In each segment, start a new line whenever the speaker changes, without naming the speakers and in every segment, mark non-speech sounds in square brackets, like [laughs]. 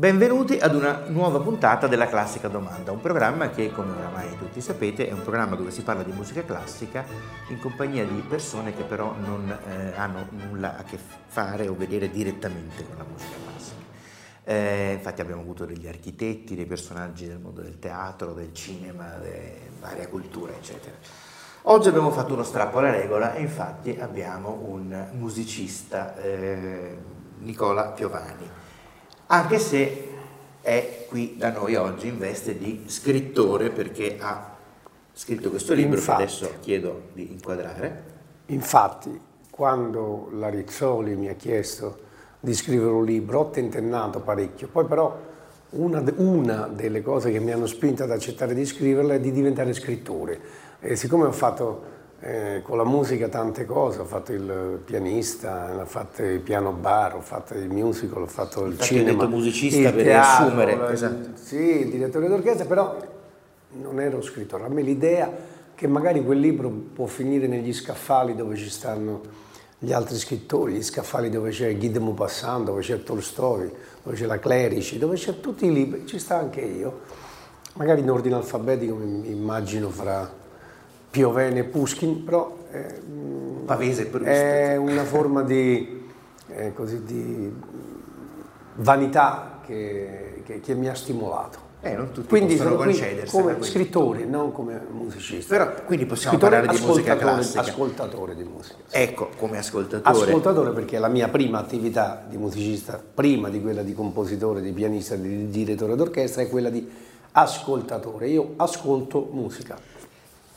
Benvenuti ad una nuova puntata della Classica Domanda, un programma che, come oramai tutti sapete, è un programma dove si parla di musica classica in compagnia di persone che però non eh, hanno nulla a che fare o vedere direttamente con la musica classica. Eh, infatti abbiamo avuto degli architetti, dei personaggi del mondo del teatro, del cinema, di varia cultura, eccetera. Oggi abbiamo fatto uno strappo alla regola e infatti abbiamo un musicista, eh, Nicola Piovani anche se è qui da noi oggi in veste di scrittore perché ha scritto questo libro infatti, che adesso chiedo di inquadrare.
Infatti, quando la Rizzoli mi ha chiesto di scrivere un libro, ho tentennato parecchio, poi però una, una delle cose che mi hanno spinto ad accettare di scriverla è di diventare scrittore. E siccome ho fatto eh, con la musica tante cose, ho fatto il pianista, ho fatto il piano bar, ho fatto il musical, ho fatto il Infatti cinema.
Ho musicista per teatro, riassumere.
Esatto. Sì, il direttore d'orchestra, però non ero scrittore. A me l'idea che magari quel libro può finire negli scaffali dove ci stanno gli altri scrittori, gli scaffali dove c'è Guy de Maupassant, dove c'è Tolstoi, dove c'è la Clerici, dove c'è tutti i libri, ci sta anche io. Magari in ordine alfabetico mi immagino fra Piovene Pushkin, però
eh, Pavese
è una forma di, eh, così, di vanità che, che, che, mi ha stimolato.
Eh, non tutti
quindi
possono
concedersi. Come scrittore, non come musicista.
Però quindi possiamo scrittore, parlare di musica classica.
Ascoltatore di musica.
Sì. Ecco, come ascoltatore.
Ascoltatore perché la mia prima attività di musicista, prima di quella di compositore, di pianista, di direttore d'orchestra, è quella di ascoltatore. Io ascolto musica.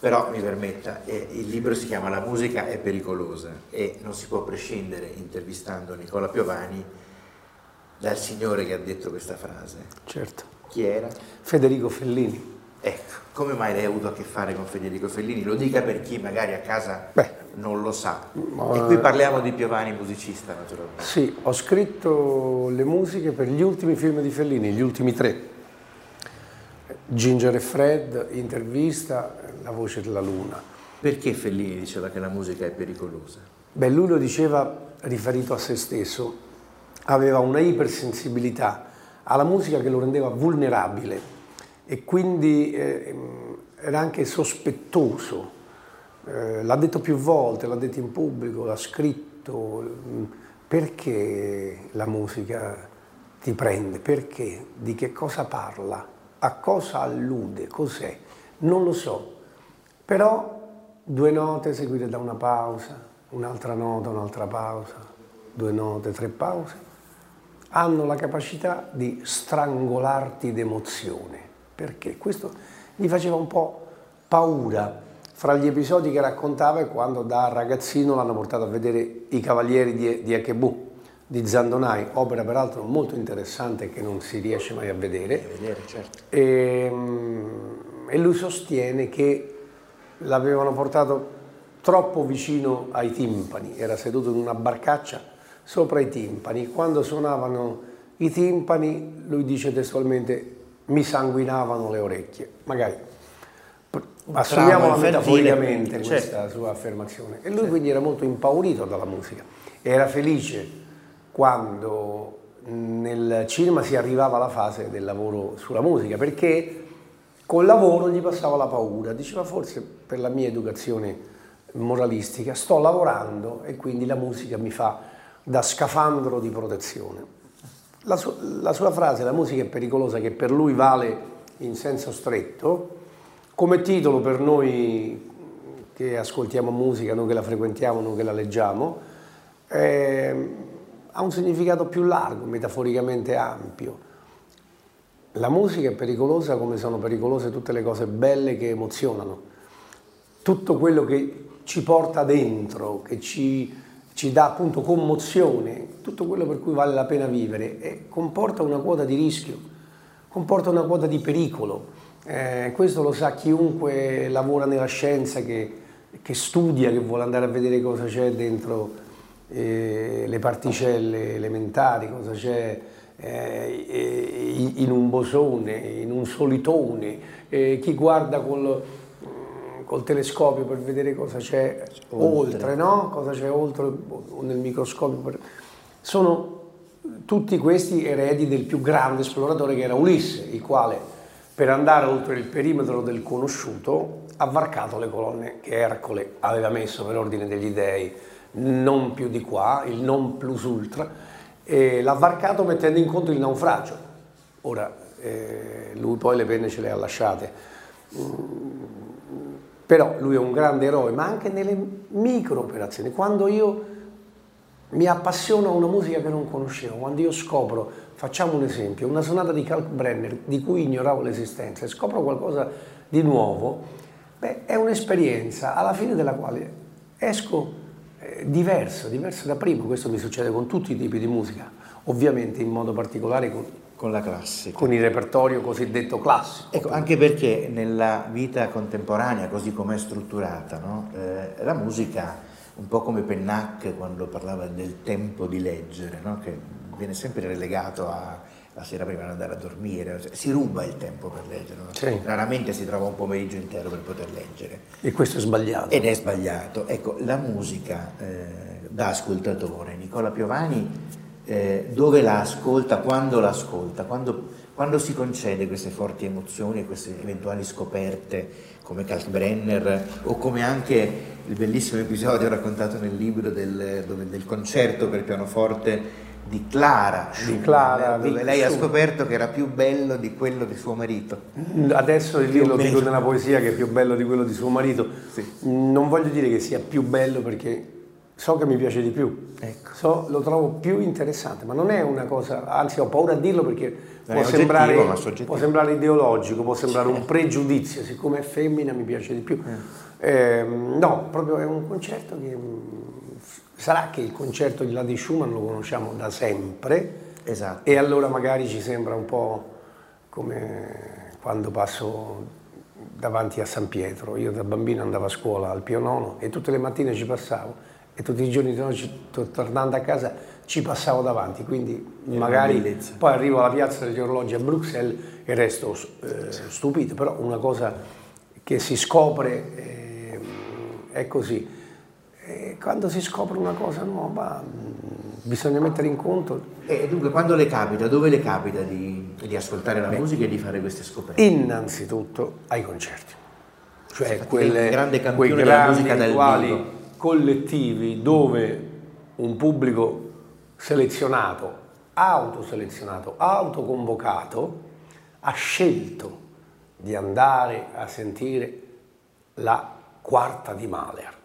Però mi permetta, eh, il libro si chiama La musica è pericolosa e non si può prescindere, intervistando Nicola Piovani, dal signore che ha detto questa frase.
Certo.
Chi era?
Federico Fellini.
Ecco, come mai lei ha avuto a che fare con Federico Fellini? Lo dica per chi magari a casa Beh, non lo sa. Ma... E qui parliamo di Piovani musicista, naturalmente.
Sì, ho scritto le musiche per gli ultimi film di Fellini, gli ultimi tre. Ginger e Fred, intervista, La voce della luna.
Perché Fellini diceva che la musica è pericolosa?
Beh, lui lo diceva riferito a se stesso, aveva una ipersensibilità alla musica che lo rendeva vulnerabile e quindi eh, era anche sospettoso. Eh, l'ha detto più volte, l'ha detto in pubblico, l'ha scritto. Perché la musica ti prende? Perché? Di che cosa parla? A cosa allude? Cos'è? Non lo so. Però due note seguite da una pausa, un'altra nota, un'altra pausa, due note, tre pause, hanno la capacità di strangolarti d'emozione. Perché? Questo gli faceva un po' paura fra gli episodi che raccontava e quando da ragazzino l'hanno portato a vedere I Cavalieri di, di Echebu di Zandonai, opera peraltro molto interessante che non si riesce mai a vedere.
vedere certo.
e, ehm, e lui sostiene che l'avevano portato troppo vicino ai timpani, era seduto in una barcaccia sopra i timpani. Quando suonavano i timpani, lui dice testualmente, mi sanguinavano le orecchie. Magari assumiamola metaforicamente certo. questa sua affermazione. E lui certo. quindi era molto impaurito dalla musica, era felice quando nel cinema si arrivava alla fase del lavoro sulla musica, perché col lavoro gli passava la paura, diceva forse per la mia educazione moralistica sto lavorando e quindi la musica mi fa da scafandro di protezione. La, su- la sua frase, la musica è pericolosa, che per lui vale in senso stretto, come titolo per noi che ascoltiamo musica, noi che la frequentiamo, noi che la leggiamo, eh, ha un significato più largo, metaforicamente ampio. La musica è pericolosa come sono pericolose tutte le cose belle che emozionano. Tutto quello che ci porta dentro, che ci, ci dà appunto commozione, tutto quello per cui vale la pena vivere, eh, comporta una quota di rischio, comporta una quota di pericolo. Eh, questo lo sa chiunque lavora nella scienza, che, che studia, che vuole andare a vedere cosa c'è dentro eh, le particelle elementari, cosa c'è eh, in un bosone, in un solitone, eh, chi guarda col, mm, col, telescopio per vedere cosa c'è oltre, oltre no? cosa c'è oltre nel microscopio. Per... Sono tutti questi eredi del più grande esploratore che era Ulisse, il quale per andare oltre il perimetro del conosciuto ha varcato le colonne che Ercole aveva messo per ordine degli dei, non più di qua, il non plus ultra, e l'ha varcato mettendo in conto il naufragio. Ora, eh, lui poi le penne ce le ha lasciate, mm, però lui è un grande eroe, ma anche nelle micro operazioni. Quando io mi appassiono a una musica che non conoscevo, quando io scopro, facciamo un esempio, una sonata di Kalkbrenner di cui ignoravo l'esistenza e scopro qualcosa di nuovo, beh, è un'esperienza alla fine della quale esco diverso, diverso da prima, questo mi succede con tutti i tipi di musica, ovviamente in modo particolare con,
con la classica.
Con il repertorio cosiddetto classico.
Ecco, anche perché nella vita contemporanea, così come è strutturata, no? eh, la musica un po' come Pennac quando parlava del tempo di leggere, no? che viene sempre relegato a la sera prima di andare a dormire, si ruba il tempo per leggere, sì. raramente si trova un pomeriggio intero per poter leggere.
E questo è sbagliato.
Ed è sbagliato. Ecco, la musica eh, da ascoltatore, Nicola Piovani, eh, dove la ascolta, quando la ascolta, quando, quando si concede queste forti emozioni e queste eventuali scoperte come Kalkbrenner o come anche il bellissimo episodio raccontato nel libro del, del concerto per pianoforte di Clara,
di Clara
dove di lei ha scoperto che era più bello di quello di suo marito.
Adesso io lo dico nella poesia che è più bello di quello di suo marito. Sì. Non voglio dire che sia più bello perché so che mi piace di più, ecco. so, lo trovo più interessante, ma non è una cosa, anzi ho paura a dirlo perché può sembrare, può sembrare, ideologico, può sembrare certo. un pregiudizio, siccome è femmina mi piace di più. Eh. Eh, no, proprio è un concerto che sarà che il concerto di là di Schumann lo conosciamo da sempre
esatto.
e allora magari ci sembra un po' come quando passo davanti a San Pietro. Io da bambino andavo a scuola al Pio Nono e tutte le mattine ci passavo e tutti i giorni tornando a casa ci passavo davanti, quindi è magari poi arrivo alla piazza degli orologi a Bruxelles e resto eh, stupito, però una cosa che si scopre eh, è così. E quando si scopre una cosa nuova mm, bisogna mettere in conto.
E dunque quando le capita, dove le capita di, di ascoltare la Beh, musica e di fare queste scoperte?
Innanzitutto ai concerti, cioè quelle,
grande quei grandi
rituali collettivi dove un pubblico selezionato, autoselezionato, autoconvocato ha scelto di andare a sentire la quarta di Mahler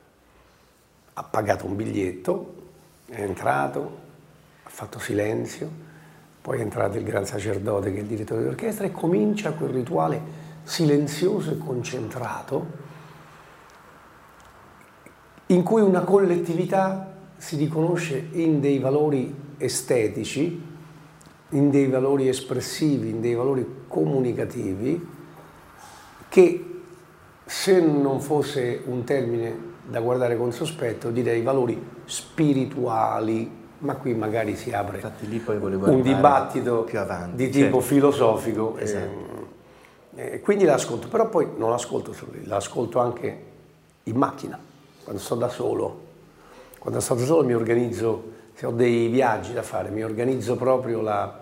ha pagato un biglietto, è entrato, ha fatto silenzio, poi è entrato il gran sacerdote che è il direttore dell'orchestra e comincia quel rituale silenzioso e concentrato in cui una collettività si riconosce in dei valori estetici, in dei valori espressivi, in dei valori comunicativi, che se non fosse un termine da guardare con sospetto, direi valori spirituali, ma qui magari si apre un dibattito di tipo certo. filosofico. Esatto. E, e quindi l'ascolto, però poi non l'ascolto solo lì, l'ascolto anche in macchina, quando sto da solo. Quando sto da solo mi organizzo, se ho dei viaggi da fare, mi organizzo proprio la,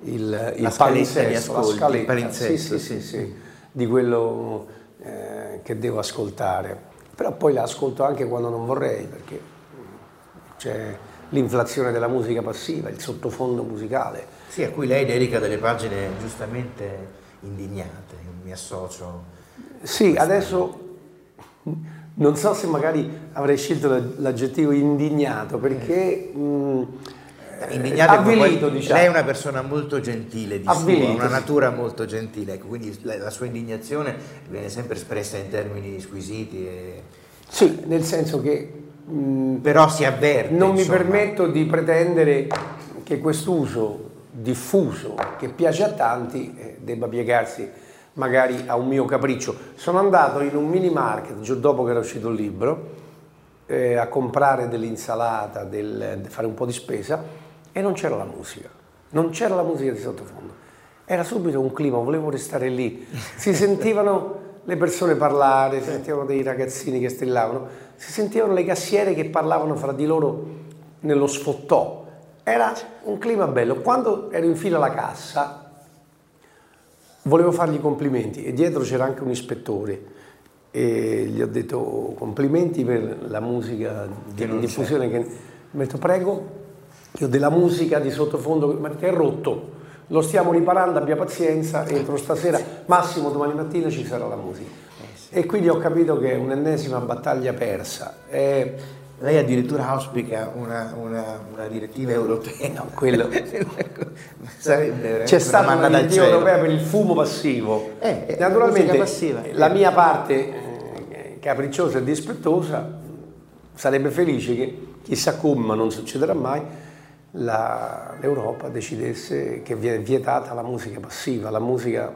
il, il palinsesto, la scaletta, sì, sì, sì, sì, di quello eh, che devo ascoltare però poi la ascolto anche quando non vorrei, perché c'è l'inflazione della musica passiva, il sottofondo musicale.
Sì, a cui lei dedica delle pagine giustamente indignate, mi associo.
Sì, adesso non so se magari avrei scelto l'aggettivo indignato, perché... Eh. Mh,
Indignato avvilito, diciamo. Lei è una persona molto gentile, di avvilito, sua, una natura molto gentile, ecco, quindi la, la, sua indignazione viene sempre espressa in termini squisiti. E...
Sì, nel senso che...
Mh, Però si avverte.
Non
insomma.
mi permetto di pretendere che quest'uso diffuso, che piace a tanti, eh, debba piegarsi magari a un mio capriccio. Sono andato in un mini market, dopo che era uscito il libro, eh, a comprare dell'insalata, del, fare un po' di spesa e non c'era la musica, non c'era la musica di sottofondo. Era subito un clima, volevo restare lì. Si [laughs] sentivano le persone parlare, si sentivano dei ragazzini che strillavano, si sentivano le cassiere che parlavano fra di loro nello sfottò. Era un clima bello. Quando ero in fila alla cassa, volevo fargli complimenti e dietro c'era anche un ispettore e gli ho detto complimenti per la musica di diffusione che mi ha detto prego della musica di sottofondo ma è rotto lo stiamo riparando abbia pazienza entro stasera massimo domani mattina ci sarà la musica eh e quindi ho capito che è un'ennesima battaglia persa è,
lei addirittura auspica una, una, una direttiva europea.
No, quello... [laughs] C'è stata una direttiva europea per il fumo passivo.
Eh, Naturalmente passiva.
la mia parte capricciosa e dispettosa, sarebbe felice che, chissà come, ma non succederà mai, l'Europa decidesse che viene vietata la musica passiva, la musica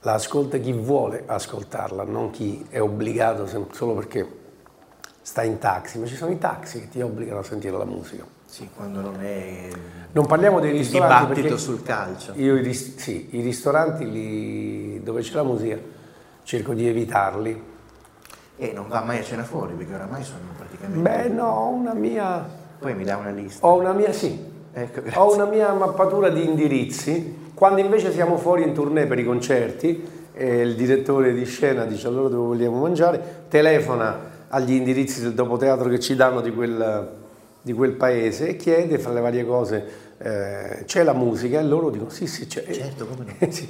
la ascolta chi vuole ascoltarla, non chi è obbligato solo perché sta in taxi, ma ci sono i taxi che ti obbligano a sentire la musica.
Sì, quando non è...
Non parliamo dei ristoranti.
dibattito sul calcio.
Io i, sì, i ristoranti lì, dove c'è la musica cerco di evitarli
e non va mai a cena fuori perché oramai sono praticamente...
Beh no, una mia...
Poi mi dà una lista.
Ho una mia, sì. Ecco, ho una mia mappatura di indirizzi. Quando invece siamo fuori in tournée per i concerti, e il direttore di scena dice allora dove vogliamo mangiare, telefona agli indirizzi del dopoteatro che ci danno di quel, di quel paese e chiede fra le varie cose eh, c'è la musica e loro dicono sì sì c'è.
Certo, come no. [laughs]
sì.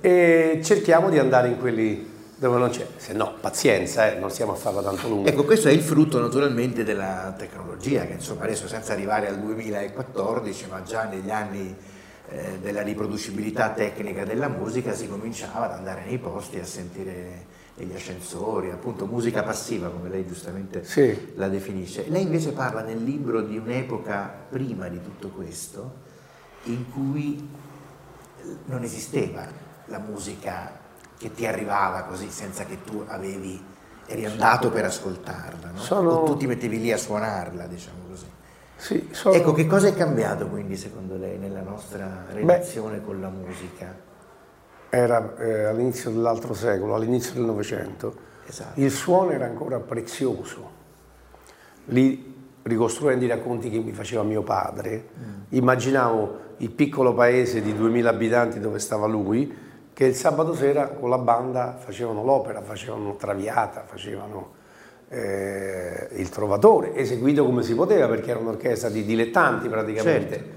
E cerchiamo di andare in quelli dove non c'è, se no pazienza, eh, non stiamo a farla tanto lunga.
Ecco, questo è il frutto naturalmente della tecnologia, che insomma adesso senza arrivare al 2014, ma già negli anni eh, della riproducibilità tecnica della musica si cominciava ad andare nei posti a sentire gli ascensori, appunto musica passiva come lei giustamente
sì.
la definisce. Lei invece parla nel libro di un'epoca prima di tutto questo in cui non esisteva la musica che ti arrivava così senza che tu avevi, eri andato per ascoltarla, no? Sono... o tu ti mettevi lì a suonarla, diciamo così.
Sì, sono...
Ecco, che cosa è cambiato quindi secondo lei nella nostra relazione Beh, con la musica?
Era eh, all'inizio dell'altro secolo, all'inizio del Novecento, esatto. il suono era ancora prezioso. Lì, ricostruendo i racconti che mi faceva mio padre, mm. immaginavo il piccolo paese di 2000 abitanti dove stava lui, che il sabato sera con la banda facevano l'opera, facevano Traviata, facevano eh, il Trovatore, eseguito come si poteva perché era un'orchestra di dilettanti praticamente. Certo.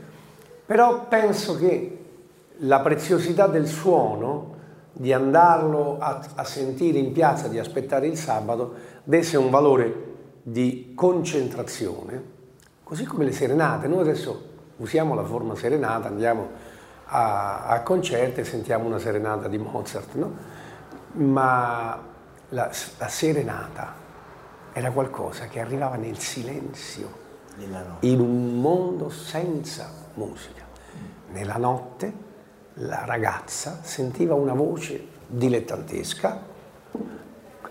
Però penso che la preziosità del suono, di andarlo a, a sentire in piazza, di aspettare il sabato, desse un valore di concentrazione, così come le serenate. Noi adesso usiamo la forma serenata, andiamo a, a concerti e sentiamo una serenata di Mozart, no? ma la, la, serenata era qualcosa che arrivava nel silenzio, in un mondo senza musica. Nella notte la ragazza sentiva una voce dilettantesca,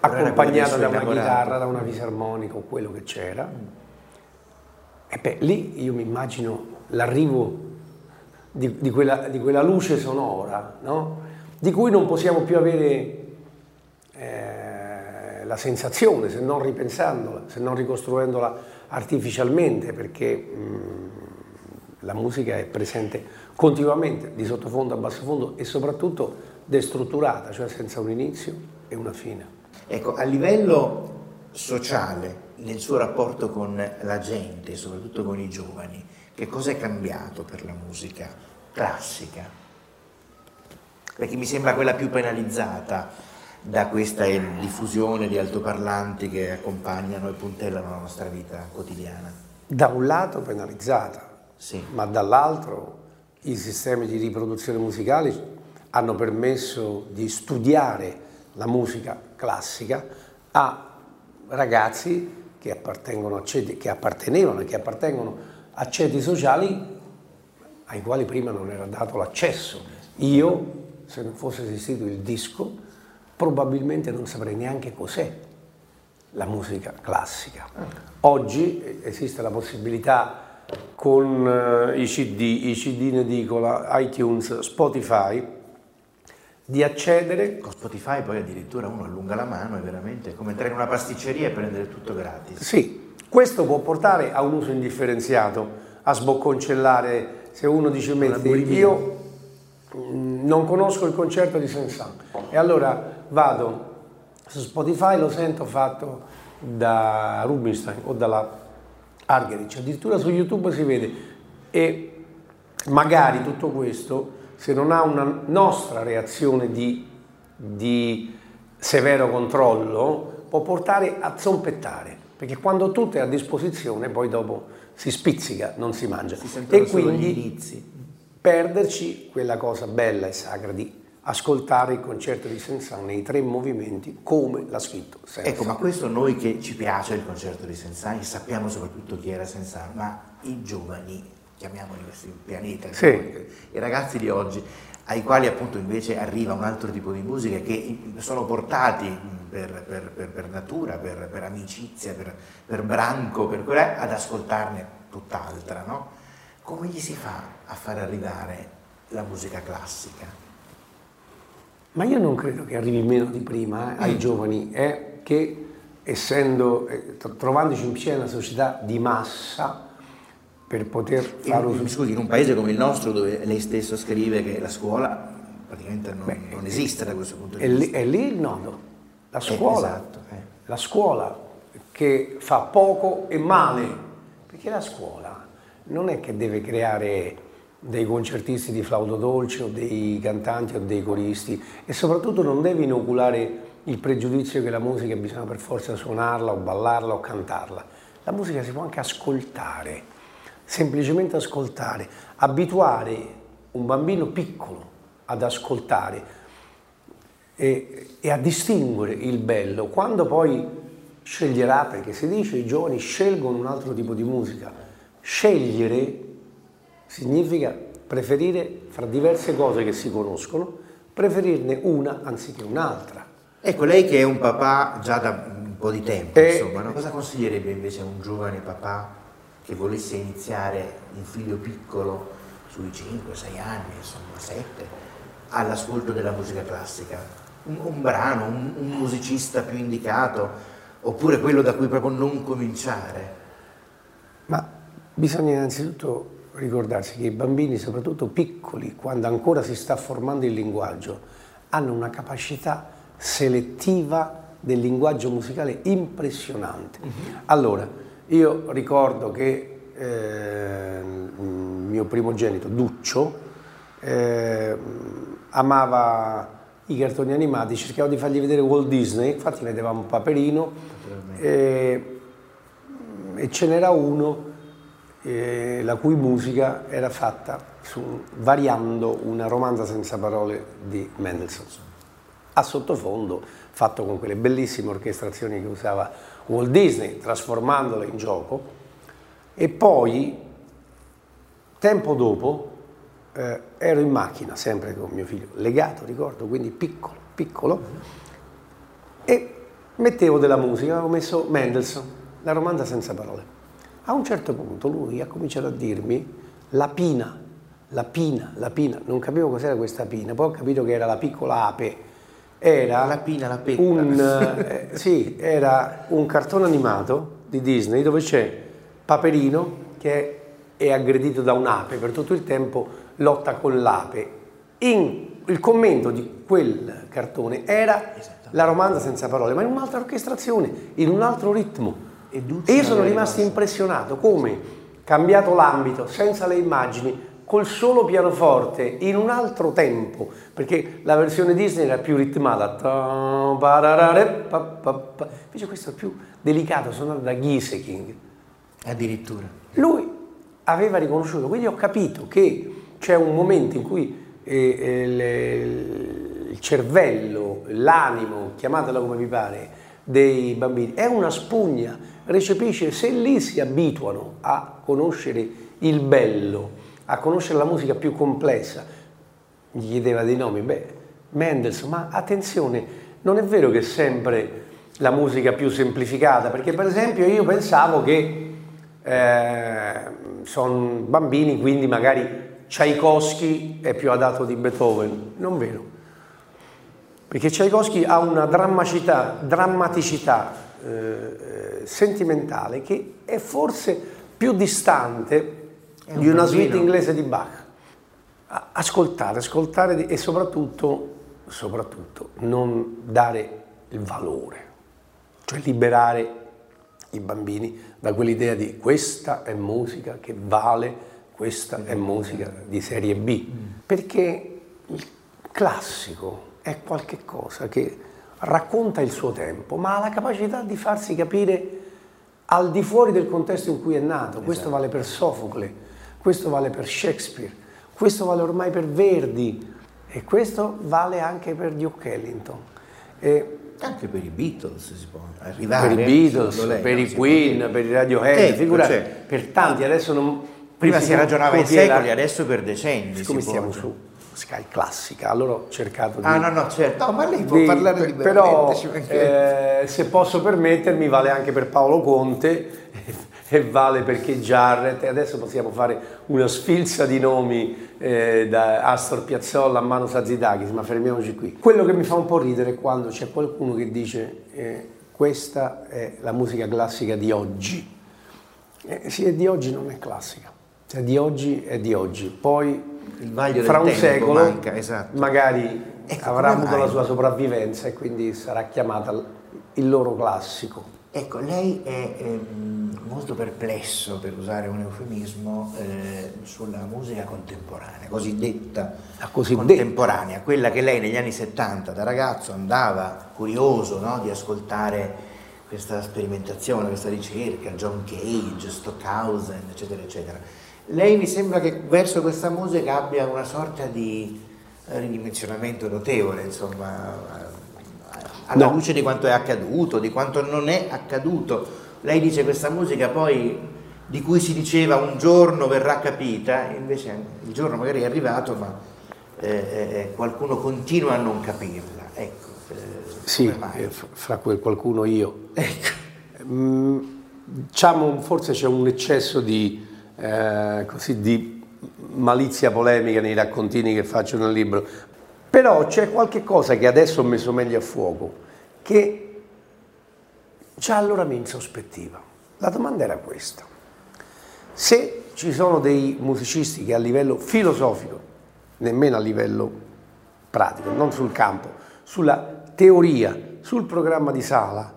accompagnata da una chitarra, da una fisarmonica o quello che c'era. E beh, lì io mi immagino l'arrivo di, di, quella, di quella, luce sonora, no? di cui non possiamo più avere eh, la sensazione se non ripensandola, se non ricostruendola artificialmente, perché mh, la musica è presente continuamente, di sottofondo a bassofondo e soprattutto destrutturata, cioè senza un inizio e una fine.
Ecco, a livello sociale, nel suo rapporto con la gente, soprattutto con i giovani, che cosa è cambiato per la musica classica? Perché mi sembra quella più penalizzata da questa diffusione di altoparlanti che accompagnano e puntellano la nostra vita quotidiana.
Da un lato penalizzata, sì. ma dall'altro i sistemi di riproduzione musicali hanno permesso di studiare la musica classica a ragazzi che, appartengono che appartenevano e che appartengono a ceti sociali ai quali prima non era dato l'accesso. Io, se non fosse esistito il disco, probabilmente non saprei neanche cos'è la musica classica. Oggi esiste la possibilità con eh, i CD, i CD in edicola, iTunes, Spotify, di accedere.
Con Spotify poi addirittura uno allunga la mano è veramente come entrare in una pasticceria e prendere tutto gratis.
Sì, questo può portare a un uso indifferenziato, a sbocconcellare se uno dice metti, io mm, non conosco il concerto di Saint-Saëns. E allora vado su Spotify, lo sento fatto da Rubinstein o dalla Argerich, addirittura su YouTube si vede. E magari tutto questo se non ha una nostra reazione di, di severo controllo può portare a zompettare perché quando tutto è a disposizione poi dopo si spizzica, non si mangia
Si
e quindi perderci quella cosa bella e sacra di ascoltare il concerto di Sensano nei tre movimenti come l'ha scritto Sensano.
Ecco, ma questo noi che ci piace il concerto di Sensani, sappiamo soprattutto chi era Sensano, ma i giovani, chiamiamoli questo pianeta,
Sì.
i ragazzi di oggi, ai quali appunto invece arriva un altro tipo di musica che sono portati per, per- per- per natura, per, per amicizia, per, per branco, per quella- ad ascoltarne tutt'altra, no? Come gli si fa a far arrivare la musica classica?
Ma io non credo che arrivi meno di prima eh, ai giovani, è che essendo, eh, tro- trovandoci in piena società di massa, per poter fare uso...
scusi, in un paese come il nostro dove lei stesso scrive che la scuola praticamente non, non esiste da questo punto di vista.
è lì il nodo, la scuola,
esatto, eh.
la scuola che fa poco e male, perché la scuola non è che deve creare dei concertisti di flauto dolce o dei cantanti o dei coristi e soprattutto non deve inoculare il pregiudizio che la musica bisogna per forza suonarla o ballarla o cantarla. La musica si può anche ascoltare, semplicemente ascoltare, abituare un bambino piccolo ad ascoltare e, e a distinguere il bello. Quando poi sceglierà, perché si dice i giovani scelgono un altro tipo di musica, scegliere significa preferire fra diverse cose che si conoscono, preferirne una anziché un'altra.
Ecco, lei che è un papà già da un po' di tempo,
Eh,
insomma, no? cosa consiglierebbe invece a un giovane papà che volesse iniziare un figlio piccolo sui 5, 6 anni, insomma 7, all'ascolto della musica classica? Un, un brano, un, un musicista più indicato, oppure quello da cui proprio non cominciare?
Ma bisogna innanzitutto ricordarsi che i bambini, soprattutto piccoli, quando ancora si sta formando il linguaggio, hanno una capacità selettiva del linguaggio musicale impressionante. Allora, io ricordo che eh, mio primogenito, Duccio, eh, amava i cartoni animati, cercavo di fargli vedere Walt Disney, infatti vedevamo Paperino e, e ce n'era uno eh, la cui musica era fatta su- variando una romanza senza parole di Mendelssohn. A sottofondo, fatto con quelle bellissime orchestrazioni che usava Walt Disney, trasformandola in gioco, e poi, tempo dopo, eh, ero in macchina, sempre con mio figlio, legato, ricordo, quindi piccolo, piccolo, e mettevo della musica, avevo messo Mendelssohn, la romanza senza parole. A un certo punto lui ha cominciato a dirmi la pina, la pina, la pina, non capivo cos'era questa pina, poi ho capito che era la piccola ape, era
La pina, la
un, eh, sì, era un cartone animato di Disney dove c'è Paperino che è aggredito da un'ape, per tutto il tempo lotta con l'ape. In- il commento di quel cartone era la romanza senza parole, ma in un'altra orchestrazione, in un altro ritmo.
E
E io sono rimasto impressionato come, cambiato l'ambito, senza le immagini, col solo pianoforte, in un altro tempo, perché la versione Disney era più ritmata. Invece questo è più delicato, suonato da Gieseking.
Addirittura.
Lui aveva riconosciuto, quindi ho capito che c'è un momento in cui eh, eh, le- il cervello, l'animo, chiamatelo come vi pare, dei bambini è una spugna, recepisce, se lì si abituano a conoscere il bello, a conoscere la musica più complessa, gli chiedeva dei nomi, beh, Mendelssohn, ma attenzione, non è vero che sempre la musica più semplificata, perché per esempio io pensavo che eh, sono bambini, quindi magari Tchaikovsky è più adatto di Beethoven, non vero, perché Tchaikovsky ha una drammaticità, drammaticità eh, sentimentale che è forse più distante è di un una bambino. suite inglese di Bach. Ascoltare, ascoltare e soprattutto, soprattutto non dare il valore cioè liberare i bambini da quell'idea di questa è musica che vale, questa è musica di serie B, perché il classico è qualcosa che racconta il suo tempo, ma ha la capacità di farsi capire al di fuori del contesto in cui è nato. Questo esatto. vale per Sofocle, questo vale per Shakespeare, questo vale ormai per Verdi e questo vale anche per Duke Ellington. E
anche per i Beatles si può arrivare.
Per i Beatles, lei, per i Queen, per i Radiohead, ecco, figurati, cioè, per tanti, adesso non...
Prima si ragionava in secoli, la... adesso per decenni.
Come stiamo su Sky Classica, allora ho cercato di...
Ah no, no, certo, no, ma lei può di, parlare liberamente.
Però, eh, se posso permettermi, vale anche per Paolo Conte e vale perché Jarrett, e adesso possiamo fare una sfilza di nomi eh, da Astor Piazzolla a Mano Sazidakis, ma fermiamoci qui. Quello che mi fa un po' ridere è quando c'è qualcuno che dice eh, questa è la musica classica di oggi. Eh, sì, è di oggi non è classica, cioè di oggi è di oggi, poi fra un secolo
manca, esatto.
magari ecco, avrà avuto la sua sopravvivenza e quindi sarà chiamata il loro classico.
Ecco, lei è ehm, molto perplesso, per usare un eufemismo, eh, sulla musica contemporanea, cosiddetta, contemporanea, quella che lei negli anni 70 da ragazzo andava curioso no, di ascoltare questa sperimentazione, questa ricerca, John Cage, Stockhausen, eccetera, eccetera. Lei mi sembra che verso questa musica abbia una sorta di ridimensionamento notevole, insomma, alla no. luce di quanto è accaduto, di quanto non è accaduto. Lei dice questa musica poi di cui si diceva un giorno verrà capita, invece il giorno magari è arrivato, ma eh, eh, eh qualcuno continua a non capirla. Ecco,
eh, sì, eh, fra quel qualcuno io. Ecco. Mm, diciamo, forse c'è un eccesso di, eh, così, di malizia polemica nei raccontini che faccio nel libro, però c'è qualche cosa che adesso ho messo meglio a fuoco, che già allora mi insospettiva. La domanda era questa. Se ci sono dei musicisti che a livello filosofico, nemmeno a livello pratico, non sul campo, sulla teoria, sul programma di sala,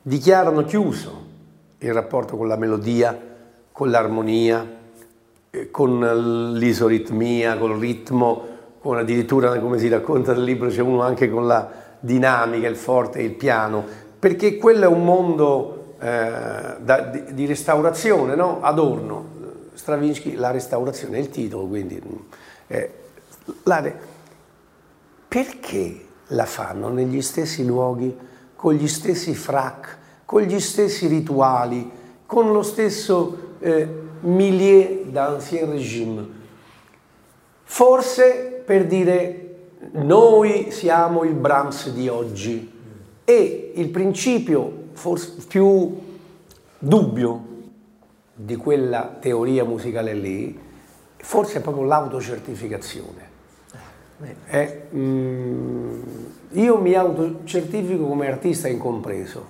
dichiarano chiuso il rapporto con la melodia, con l'armonia, eh, con l'isoritmia, col ritmo, con addirittura, come si racconta nel libro, c'è uno anche con la dinamica, il forte il piano, perché quello è un mondo eh, da, di, di, restaurazione, no? Adorno, Stravinsky, la restaurazione è il titolo, quindi... Eh, la, perché la fanno negli stessi luoghi, con gli stessi frac, con gli stessi rituali, con lo stesso eh, milieu d'ancien régime? Forse per dire noi siamo il Brahms di oggi e il principio forse più dubbio di quella teoria musicale lì forse è proprio l'autocertificazione. È, mm, io mi autocertifico come artista incompreso,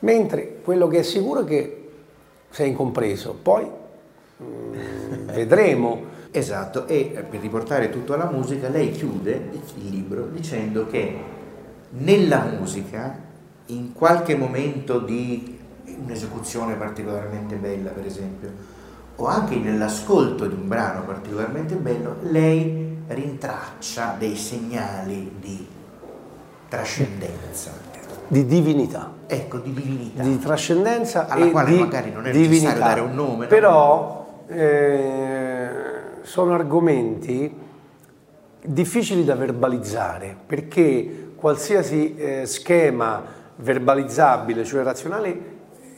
mentre quello che è sicuro è che sei incompreso, poi mm, [laughs] vedremo
Esatto, e eh, per riportare tutto alla musica, lei chiude il libro dicendo che nella musica, in qualche momento di un'esecuzione particolarmente bella, per esempio, o anche nell'ascolto di un brano particolarmente bello, lei rintraccia dei segnali di trascendenza.
Di divinità.
Ecco, di divinità.
Di trascendenza
alla quale magari non è divinità. necessario dare un nome.
Però no? eh, sono argomenti difficili da verbalizzare perché qualsiasi eh, schema verbalizzabile, cioè razionale,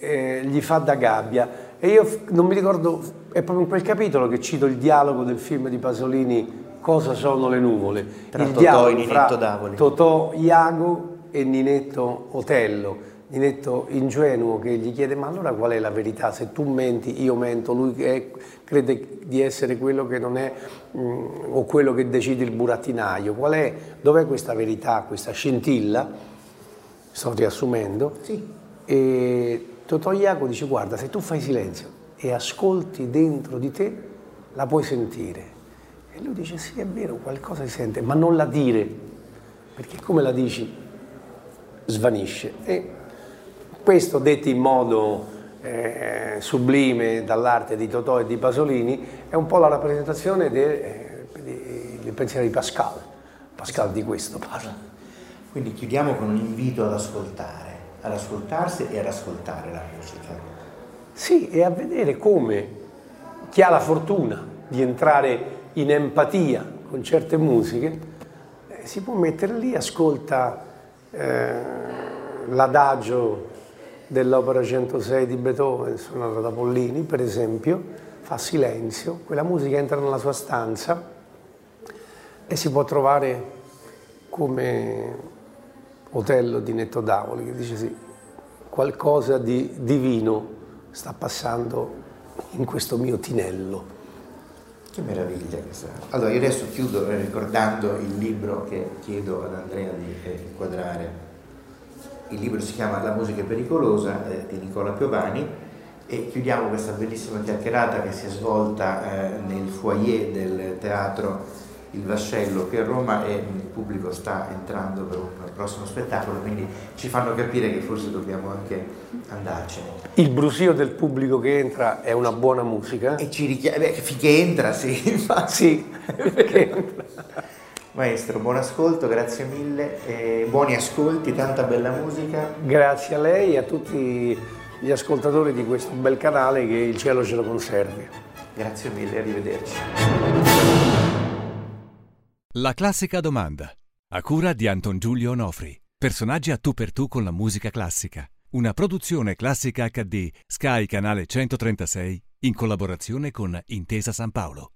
eh, gli fa da gabbia. E io non mi ricordo, è proprio in quel capitolo che cito il dialogo del film di Pasolini Cosa sono le nuvole?
Tra
il
Totò e Ninetto Davoli.
Totò Iago e Ninetto Otello, Ninetto ingenuo che gli chiede ma allora qual è la verità? Se tu menti, io mento, lui è, crede di essere quello che non è mh, mm, o quello che decide il burattinaio. Qual è, dov'è questa verità, questa scintilla? Sto riassumendo.
Sì.
E Totò Iaco dice guarda se tu fai silenzio e ascolti dentro di te la puoi sentire. E lui dice sì è vero, qualcosa si sente, ma non la dire, perché come la dici svanisce. E questo detto in modo eh, sublime dall'arte di Totò e di Pasolini è un po' la rappresentazione del, eh, del pensiero di Pascal. Pascal di questo parla.
Quindi chiudiamo con un invito ad ascoltare, ad ascoltarsi e ad ascoltare la musica.
Sì, e a vedere come chi ha la fortuna di entrare in empatia con certe musiche eh, si può mettere lì, ascolta eh, l'adagio dell'opera 106 di Beethoven, suonata da Pollini, per esempio, fa silenzio, quella musica entra nella sua stanza e si può trovare come Otello di Netto Davoli, che dice sì, qualcosa di divino sta passando in questo mio tinello.
Che meraviglia questa. Allora io adesso chiudo ricordando il libro che chiedo ad Andrea di inquadrare il libro si chiama La musica è pericolosa eh, di Nicola Piovani e chiudiamo questa bellissima chiacchierata che si è svolta eh, nel foyer del teatro Il Vascello qui a Roma e il pubblico sta entrando per un prossimo spettacolo, quindi ci fanno capire che forse dobbiamo anche andarcene.
Il brusio del pubblico che entra è una buona musica?
E ci richiama, finché entra, sì, [laughs]
infatti. sì, perché entra.
Maestro, buon ascolto, grazie mille, e buoni ascolti, tanta bella musica.
Grazie a lei e a tutti gli ascoltatori di questo bel canale che il cielo ce lo conservi.
Grazie mille, arrivederci.
La classica domanda, a cura di Anton Giulio Onofri. Personaggi a tu per tu con la musica classica. Una produzione classica HD, Sky Canale 136, in collaborazione con Intesa San Paolo.